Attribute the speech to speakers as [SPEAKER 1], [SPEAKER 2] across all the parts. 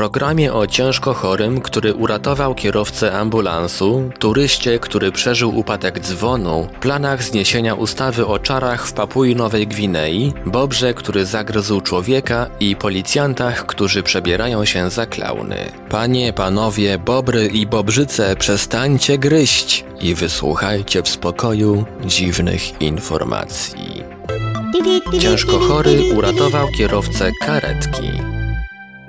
[SPEAKER 1] Programie o ciężko chorym, który uratował kierowcę ambulansu, turyście, który przeżył upadek dzwonu, planach zniesienia ustawy o czarach w Papui Nowej Gwinei, bobrze, który zagryzł człowieka i policjantach, którzy przebierają się za klauny. Panie, panowie, bobry i bobrzyce, przestańcie gryźć i wysłuchajcie w spokoju dziwnych informacji. Ciężko chory uratował kierowcę karetki.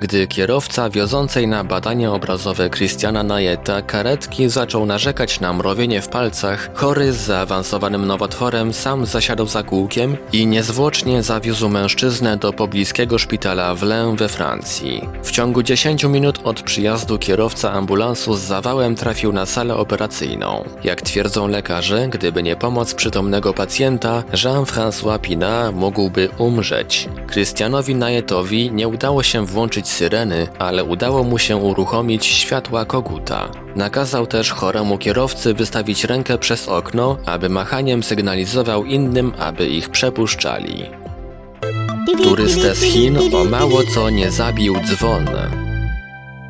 [SPEAKER 1] Gdy kierowca wiozącej na badania obrazowe Christiana Najeta karetki zaczął narzekać na mrowienie w palcach, chory z zaawansowanym nowotworem sam zasiadł za kółkiem i niezwłocznie zawiózł mężczyznę do pobliskiego szpitala w Lens we Francji. W ciągu 10 minut od przyjazdu kierowca ambulansu z zawałem trafił na salę operacyjną. Jak twierdzą lekarze, gdyby nie pomoc przytomnego pacjenta, Jean-François Pina mógłby umrzeć. Christianowi Najetowi nie udało się włączyć syreny, ale udało mu się uruchomić światła koguta. Nakazał też choremu kierowcy wystawić rękę przez okno, aby machaniem sygnalizował innym, aby ich przepuszczali. Turystę z Chin o mało co nie zabił dzwon.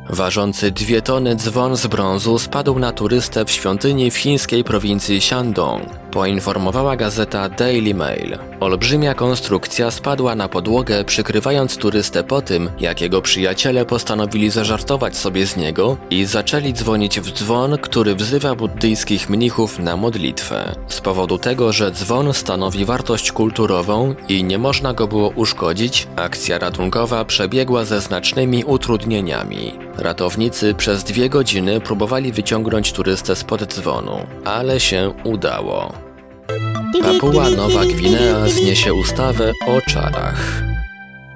[SPEAKER 1] Ważący dwie tony dzwon z brązu spadł na turystę w świątyni w chińskiej prowincji Shandong, poinformowała gazeta Daily Mail. Olbrzymia konstrukcja spadła na podłogę, przykrywając turystę po tym, jak jego przyjaciele postanowili zażartować sobie z niego i zaczęli dzwonić w dzwon, który wzywa buddyjskich mnichów na modlitwę. Z powodu tego, że dzwon stanowi wartość kulturową i nie można go było uszkodzić, akcja ratunkowa przebiegła ze znacznymi utrudnieniami. Ratownicy przez dwie godziny próbowali wyciągnąć turystę spod dzwonu, ale się udało. Papua Nowa Gwinea zniesie ustawę o czarach.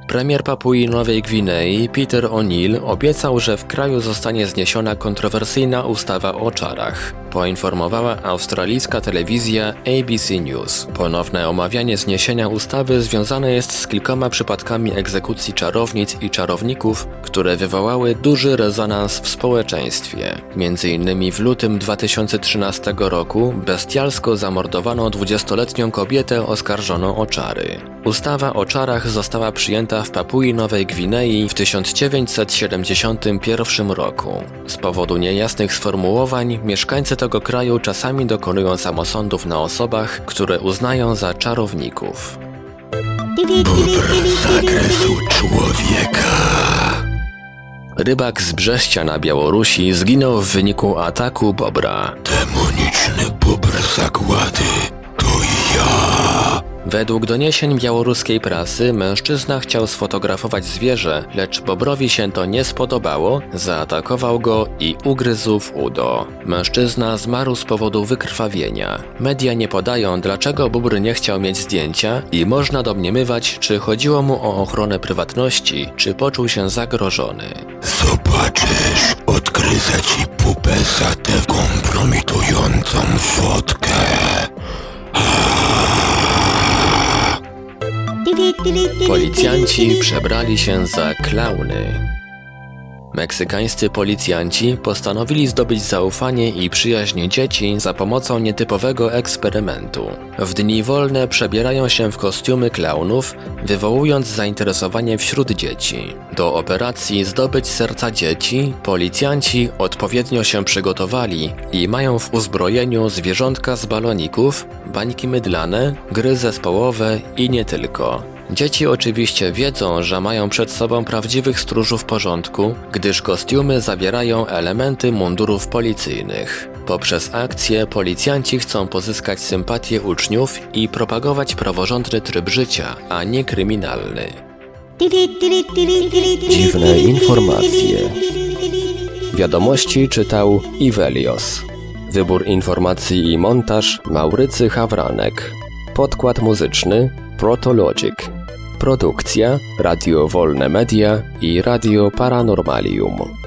[SPEAKER 1] Premier Papui Nowej Gwinei Peter O'Neill obiecał, że w kraju zostanie zniesiona kontrowersyjna ustawa o czarach. Poinformowała australijska telewizja ABC News. Ponowne omawianie zniesienia ustawy związane jest z kilkoma przypadkami egzekucji czarownic i czarowników, które wywołały duży rezonans w społeczeństwie. Między innymi w lutym 2013 roku bestialsko zamordowano 20-letnią kobietę oskarżoną o czary. Ustawa o czarach została przyjęta w Papui Nowej Gwinei w 1971 roku. Z powodu niejasnych sformułowań mieszkańcy tego kraju czasami dokonują samosądów na osobach, które uznają za czarowników.
[SPEAKER 2] Bóbr zagryzł człowieka.
[SPEAKER 1] Rybak z Brześcia na Białorusi zginął w wyniku ataku bobra.
[SPEAKER 2] Demoniczny bóbr zagłady. To ja.
[SPEAKER 1] Według doniesień białoruskiej prasy mężczyzna chciał sfotografować zwierzę, lecz Bobrowi się to nie spodobało, zaatakował go i ugryzł w udo. Mężczyzna zmarł z powodu wykrwawienia. Media nie podają, dlaczego Bóbr nie chciał mieć zdjęcia i można domniemywać, czy chodziło mu o ochronę prywatności, czy poczuł się zagrożony.
[SPEAKER 2] Zobaczysz, odgryzę ci pupę za tę kompromitującą fotkę.
[SPEAKER 1] Policjanci przebrali się za klauny. Meksykańscy policjanci postanowili zdobyć zaufanie i przyjaźń dzieci za pomocą nietypowego eksperymentu. W dni wolne przebierają się w kostiumy klaunów, wywołując zainteresowanie wśród dzieci. Do operacji Zdobyć serca dzieci policjanci odpowiednio się przygotowali i mają w uzbrojeniu zwierzątka z baloników, bańki mydlane, gry zespołowe i nie tylko. Dzieci oczywiście wiedzą, że mają przed sobą prawdziwych stróżów porządku, gdyż kostiumy zawierają elementy mundurów policyjnych. Poprzez akcję policjanci chcą pozyskać sympatię uczniów i propagować praworządny tryb życia, a nie kryminalny.
[SPEAKER 3] Dziwne informacje.
[SPEAKER 1] Wiadomości czytał Ivelios. Wybór informacji i montaż Maurycy Hawranek. Podkład muzyczny Protologic. Produkcja Radio Wolne Media i Radio Paranormalium.